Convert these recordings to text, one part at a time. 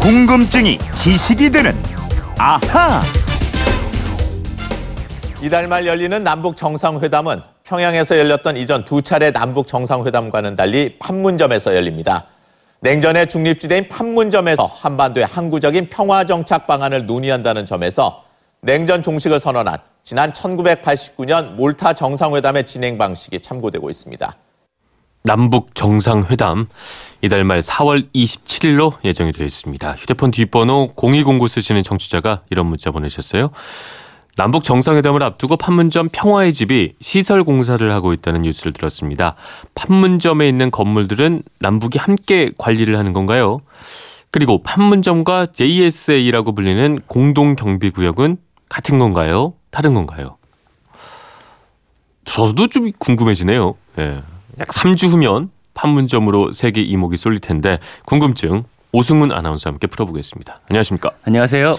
궁금증이 지식이 되는 아하. 이달 말 열리는 남북 정상회담은 평양에서 열렸던 이전 두 차례 남북 정상회담과는 달리 판문점에서 열립니다. 냉전의 중립지대인 판문점에서 한반도의 항구적인 평화 정착 방안을 논의한다는 점에서 냉전 종식을 선언한 지난 1989년 몰타 정상회담의 진행 방식이 참고되고 있습니다. 남북 정상회담 이달 말 4월 27일로 예정이 되어 있습니다. 휴대폰 뒷번호 0209 쓰시는 청취자가 이런 문자 보내셨어요. 남북 정상회담을 앞두고 판문점 평화의 집이 시설 공사를 하고 있다는 뉴스를 들었습니다. 판문점에 있는 건물들은 남북이 함께 관리를 하는 건가요? 그리고 판문점과 JSA라고 불리는 공동 경비 구역은 같은 건가요? 다른 건가요? 저도 좀 궁금해지네요. 예. 약 3주 후면 판문점으로 세계 이목이 쏠릴 텐데 궁금증 오승훈 아나운서와 함께 풀어보겠습니다. 안녕하십니까? 안녕하세요.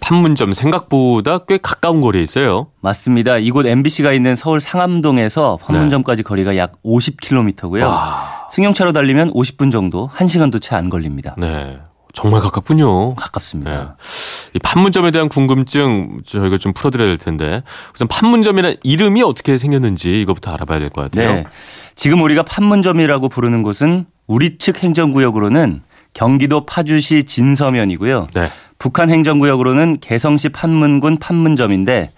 판문점 생각보다 꽤 가까운 거리에 있어요. 맞습니다. 이곳 MBC가 있는 서울 상암동에서 판문점까지 네. 거리가 약 50km고요. 와. 승용차로 달리면 50분 정도, 1시간도 채 안 걸립니다. 네. 정말 가깝군요. 가깝습니다. 네. 이 판문점에 대한 궁금증 저희가 좀 풀어드려야 될 텐데 우선 판문점이라는 이름이 어떻게 생겼는지 이것부터 알아봐야 될 것 같아요. 네. 지금 우리가 판문점이라고 부르는 곳은 우리 측 행정구역으로는 경기도 파주시 진서면이고요. 네. 북한 행정구역으로는 개성시 판문군 판문점인데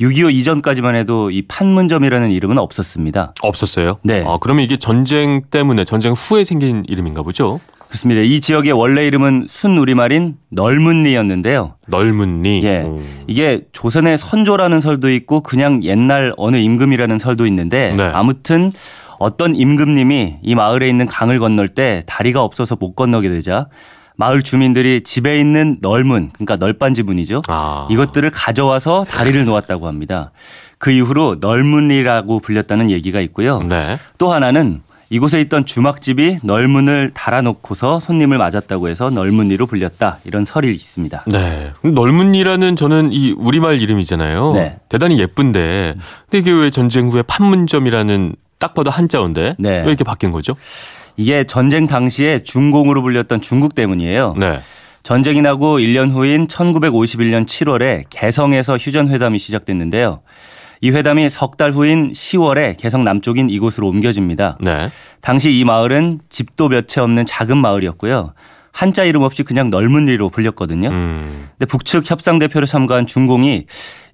6.25 이전까지만 해도 이 판문점이라는 이름은 없었습니다. 없었어요? 네. 아, 그러면 이게 전쟁 때문에 전쟁 후에 생긴 이름인가 보죠? 그렇습니다. 이 지역의 원래 이름은 순우리말인 널문리였는데요. 널문리. 예. 오. 이게 조선의 선조라는 설도 있고 그냥 옛날 어느 임금이라는 설도 있는데 네. 아무튼 어떤 임금님이 이 마을에 있는 강을 건널 때 다리가 없어서 못 건너게 되자 마을 주민들이 집에 있는 널문 그러니까 널빤지문이죠. 아. 이것들을 가져와서 다리를 놓았다고 합니다. 그 이후로 널문리라고 불렸다는 얘기가 있고요. 네. 또 하나는 이곳에 있던 주막집이 널문을 달아놓고서 손님을 맞았다고 해서 널문리로 불렸다 이런 설이 있습니다. 네. 널문리라는 저는 이 우리말 이름이잖아요. 네. 대단히 예쁜데 근데 이게 왜 전쟁 후에 판문점이라는 딱 봐도 한자어인데 네. 왜 이렇게 바뀐 거죠? 이게 전쟁 당시에 중공으로 불렸던 중국 때문이에요. 네. 전쟁이 나고 1년 후인 1951년 7월에 개성에서 휴전 회담이 시작됐는데요. 이 회담이 석 달 후인 10월에 개성 남쪽인 이곳으로 옮겨집니다. 네. 당시 이 마을은 집도 몇 채 없는 작은 마을이었고요. 한자 이름 없이 그냥 널문리로 불렸거든요. 음. 근데 북측 협상 대표로 참가한 중공이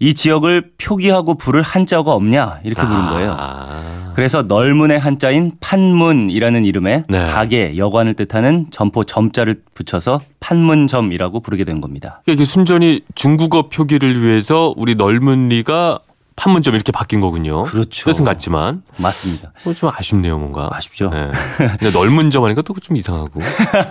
이 지역을 표기하고 부를 한자가 없냐 이렇게 부른 거예요. 아. 그래서 널문의 한자인 판문이라는 이름에 네. 가게 여관을 뜻하는 점포 점자를 붙여서 판문점이라고 부르게 된 겁니다. 이게 순전히 중국어 표기를 위해서 우리 널문리가 판문 점 이렇게 바뀐 거군요. 그렇죠. 뜻은 같지만. 맞습니다. 뭐좀 아쉽네요, 뭔가. 아쉽죠. 네. 근데 넓은 점 하니까 또 좀 이상하고.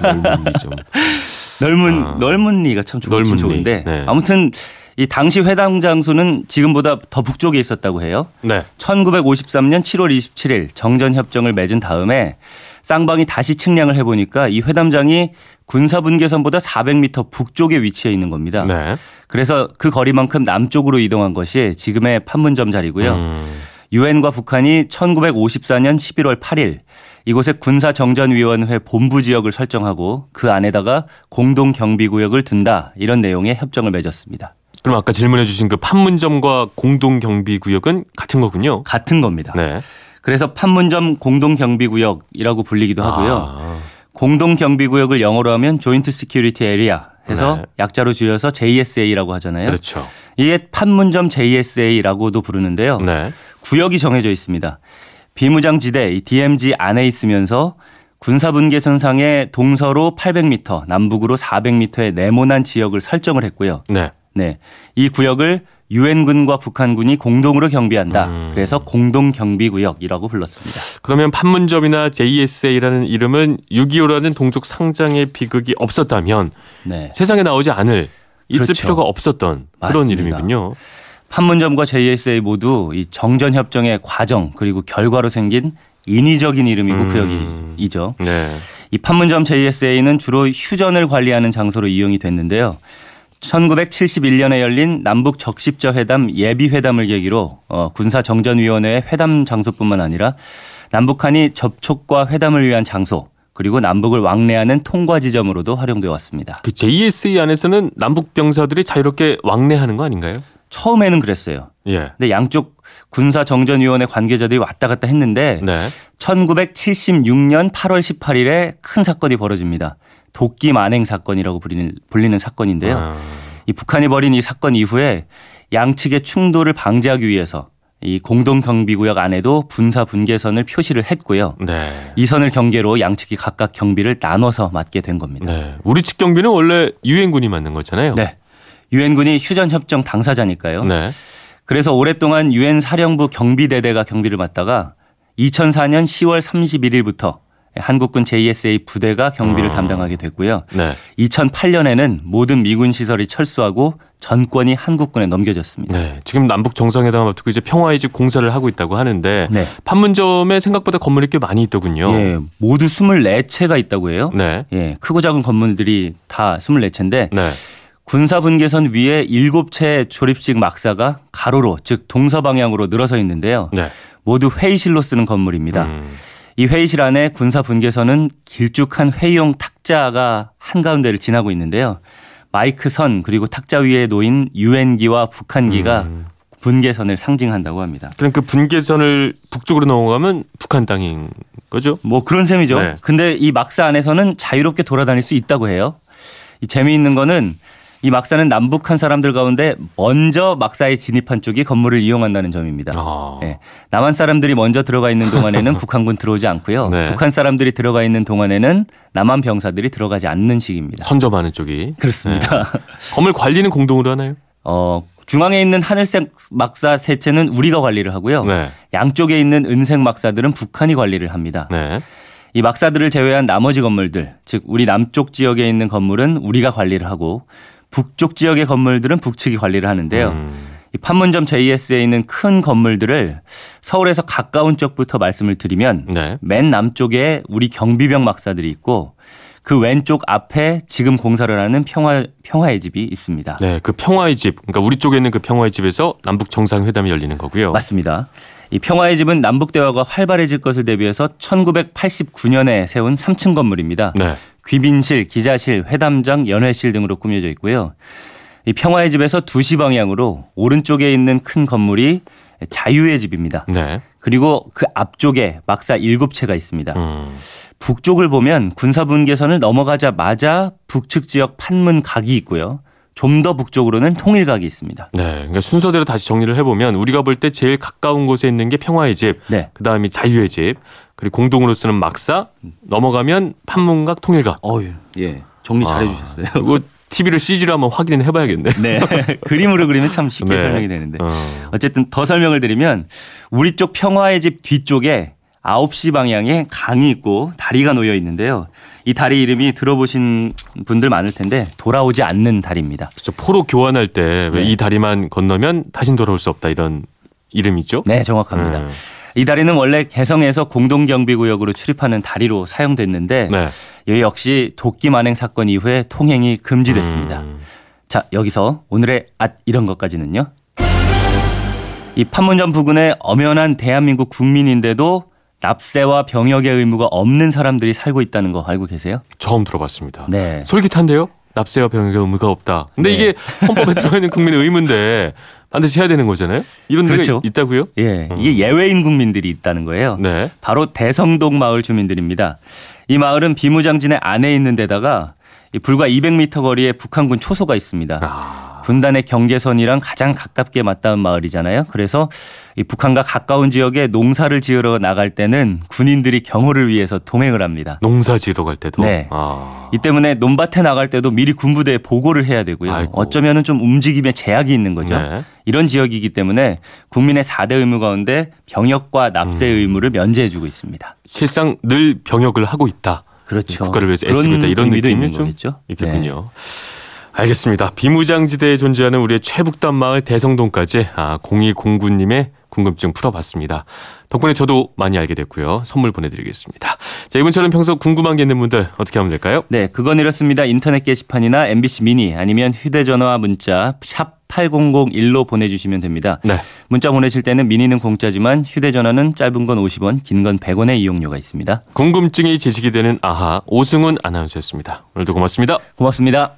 넓은리점. 넓은, 아. 넓은 리가 참 좋긴 좋은데. 네. 아무튼 이 당시 회담 장소는 지금보다 더 북쪽에 있었다고 해요. 네. 1953년 7월 27일 정전 협정을 맺은 다음에 쌍방이 다시 측량을 해보니까 이 회담장이 군사분계선보다 400m 북쪽에 위치해 있는 겁니다. 네. 그래서 그 거리만큼 남쪽으로 이동한 것이 지금의 판문점 자리고요. 음. 유엔과 북한이 1954년 11월 8일 이곳에 군사정전위원회 본부 지역을 설정하고 그 안에다가 공동경비구역을 둔다 이런 내용의 협정을 맺었습니다. 그럼 아까 질문해 주신 그 판문점과 공동경비구역은 같은 거군요. 같은 겁니다. 네. 그래서 판문점 공동경비구역이라고 불리기도 하고요. 아. 공동경비구역을 영어로 하면 Joint Security Area 해서 네. 약자로 줄여서 JSA라고 하잖아요. 그렇죠. 이게 판문점 JSA라고도 부르는데요. 네. 구역이 정해져 있습니다. 비무장지대 DMZ 안에 있으면서 군사분계선상의 동서로 800m, 남북으로 400m의 네모난 지역을 설정을 했고요. 네. 네. 이 구역을 유엔군과 북한군이 공동으로 경비한다. 음. 그래서 공동 경비 구역이라고 불렀습니다. 그러면 판문점이나 JSA라는 이름은 6.25라는 동족 상장의 비극이 없었다면 네. 세상에 나오지 않을 있을 그렇죠. 필요가 없었던 맞습니다. 그런 이름이군요. 판문점과 JSA 모두 이 정전 협정의 과정 그리고 결과로 생긴 인위적인 이름이고 음. 구역이죠. 네. 이 판문점 JSA는 주로 휴전을 관리하는 장소로 이용이 됐는데요. 1971년에 열린 남북 적십자 회담 예비 회담을 계기로 어, 군사 정전 위원회의 회담 장소뿐만 아니라 남북한이 접촉과 회담을 위한 장소 그리고 남북을 왕래하는 통과 지점으로도 활용되어 왔습니다. 그 JSA 안에서는 남북 병사들이 자유롭게 왕래하는 거 아닌가요? 처음에는 그랬어요. 예. 근데 양쪽 군사 정전 위원회 관계자들이 왔다 갔다 했는데 네. 1976년 8월 18일에 큰 사건이 벌어집니다. 도끼 만행 사건이라고 불리는, 불리는 사건인데요. 아. 이 북한이 벌인 이 사건 이후에 양측의 충돌을 방지하기 위해서 이 공동 경비구역 안에도 분사 분계선을 표시를 했고요. 네. 이 선을 경계로 양측이 각각 경비를 나눠서 맡게 된 겁니다. 네. 우리 측 경비는 원래 유엔군이 맡는 거잖아요. 네. 유엔군이 휴전 협정 당사자니까요. 네. 그래서 오랫동안 유엔 사령부 경비대대가 경비를 맡다가 2004년 10월 31일부터 한국군 JSA 부대가 경비를 아. 담당하게 됐고요. 네. 2008년에는 모든 미군 시설이 철수하고 전권이 한국군에 넘겨졌습니다. 네. 지금 남북 정상회담 앞두고 이제 평화의 집 공사를 하고 있다고 하는데 네. 판문점에 생각보다 건물이 꽤 많이 있더군요. 예, 모두 24채가 있다고 해요. 네. 예, 크고 작은 건물들이 다 24채인데 네. 군사분계선 위에 7채 조립식 막사가 가로로 즉 동서 방향으로 늘어서 있는데요. 네. 모두 회의실로 쓰는 건물입니다. 음. 이 회의실 안에 군사 분계선은 길쭉한 회의용 탁자가 한가운데를 지나고 있는데요. 마이크 선 그리고 탁자 위에 놓인 유엔기와 북한기가 음. 분계선을 상징한다고 합니다. 그럼 그 분계선을 북쪽으로 넘어가면 북한 땅인 거죠? 뭐 그런 셈이죠. 네. 근데 이 막사 안에서는 자유롭게 돌아다닐 수 있다고 해요. 이 재미있는 거는 이 막사는 남북한 사람들 가운데 먼저 막사에 진입한 쪽이 건물을 이용한다는 점입니다. 아. 네. 남한 사람들이 먼저 들어가 있는 동안에는 북한군 들어오지 않고요. 네. 북한 사람들이 들어가 있는 동안에는 남한 병사들이 들어가지 않는 식입니다. 선점하는 쪽이. 그렇습니다. 네. 건물 관리는 공동으로 하나요? 어, 중앙에 있는 하늘색 막사 세 채는 우리가 관리를 하고요. 네. 양쪽에 있는 은색 막사들은 북한이 관리를 합니다. 네. 이 막사들을 제외한 나머지 건물들, 즉 우리 남쪽 지역에 있는 건물은 우리가 관리를 하고 북쪽 지역의 건물들은 북측이 관리를 하는데요. 음. 이 판문점 JS에 있는 큰 건물들을 서울에서 가까운 쪽부터 말씀을 드리면 네. 맨 남쪽에 우리 경비병 막사들이 있고 그 왼쪽 앞에 지금 공사를 하는 평화 평화의 집이 있습니다. 네, 그 평화의 집, 그러니까 우리 쪽에 있는 그 평화의 집에서 남북 정상회담이 열리는 거고요. 맞습니다. 이 평화의 집은 남북 대화가 활발해질 것을 대비해서 1989년에 세운 3층 건물입니다. 네. 귀빈실, 기자실, 회담장, 연회실 등으로 꾸며져 있고요. 이 평화의 집에서 2시 방향으로 오른쪽에 있는 큰 건물이 자유의 집입니다. 네. 그리고 그 앞쪽에 막사 7채가 있습니다. 음. 북쪽을 보면 군사분계선을 넘어가자마자 북측 지역 판문 각이 있고요. 좀 더 북쪽으로는 통일각이 있습니다. 네, 그러니까 순서대로 다시 정리를 해보면 우리가 볼 때 제일 가까운 곳에 있는 게 평화의 집, 네. 그 다음이 자유의 집, 그리고 공동으로 쓰는 막사, 넘어가면 판문각, 통일각. 어유, 예, 정리 잘 아, 해주셨어요. 이거 TV를 CG로 한번 확인을 해봐야겠네. 네, 그림으로 그리면 참 쉽게 네. 설명이 되는데 어. 어쨌든 더 설명을 드리면 우리 쪽 평화의 집 뒤쪽에 9시 방향에 강이 있고 다리가 놓여 있는데요. 이 다리 이름이 들어보신 분들 많을 텐데 돌아오지 않는 다리입니다. 그렇죠. 포로 교환할 때 왜이 네. 다리만 건너면 다신 돌아올 수 없다 이런 이름이죠? 네, 정확합니다. 음. 이 다리는 원래 개성에서 공동경비구역으로 출입하는 다리로 사용됐는데 네. 이 역시 도끼 만행 사건 이후에 통행이 금지됐습니다. 음. 자, 여기서 오늘의 앗 이런 것까지는요. 이 판문점 부근에 엄연한 대한민국 국민인데도 납세와 병역의 의무가 없는 사람들이 살고 있다는 거 알고 계세요? 처음 들어봤습니다. 네. 솔깃한데요? 납세와 병역의 의무가 없다. 근데 네. 이게 헌법에 들어가 있는 국민의 의무인데 반드시 해야 되는 거잖아요. 이런 그렇죠. 데가 있다고요? 예. 음. 이게 예외인 국민들이 있다는 거예요. 네. 바로 대성동 마을 주민들입니다. 이 마을은 비무장진의 안에 있는 데다가 불과 200m 거리에 북한군 초소가 있습니다. 아. 분단의 경계선이랑 가장 가깝게 맞닿은 마을이잖아요. 그래서 이 북한과 가까운 지역에 농사를 지으러 나갈 때는 군인들이 경호를 위해서 동행을 합니다. 농사 지으러 갈 때도? 네. 아. 이 때문에 논밭에 나갈 때도 미리 군부대에 보고를 해야 되고요. 아이고. 어쩌면 좀 움직임에 제약이 있는 거죠. 네. 이런 지역이기 때문에 국민의 4대 의무 가운데 병역과 납세 음. 의무를 면제해 주고 있습니다. 실상 늘 병역을 하고 있다. 그렇죠. 국가를 위해서 애쓰고 있다. 이런 느낌이 좀 있겠군요. 네. 알겠습니다. 비무장지대에 존재하는 우리의 최북단 마을 대성동까지 아, 0209님의 궁금증 풀어봤습니다. 덕분에 저도 많이 알게 됐고요. 선물 보내드리겠습니다. 자, 이분처럼 평소 궁금한 게 있는 분들 어떻게 하면 될까요? 네, 그건 이렇습니다. 인터넷 게시판이나 MBC 미니 아니면 휴대전화 문자 샵 8001로 보내주시면 됩니다. 네. 문자 보내실 때는 미니는 공짜지만 휴대전화는 짧은 건 50원, 긴 건 100원의 이용료가 있습니다. 궁금증이 제시이 되는 아하 오승훈 아나운서였습니다. 오늘도 고맙습니다. 고맙습니다.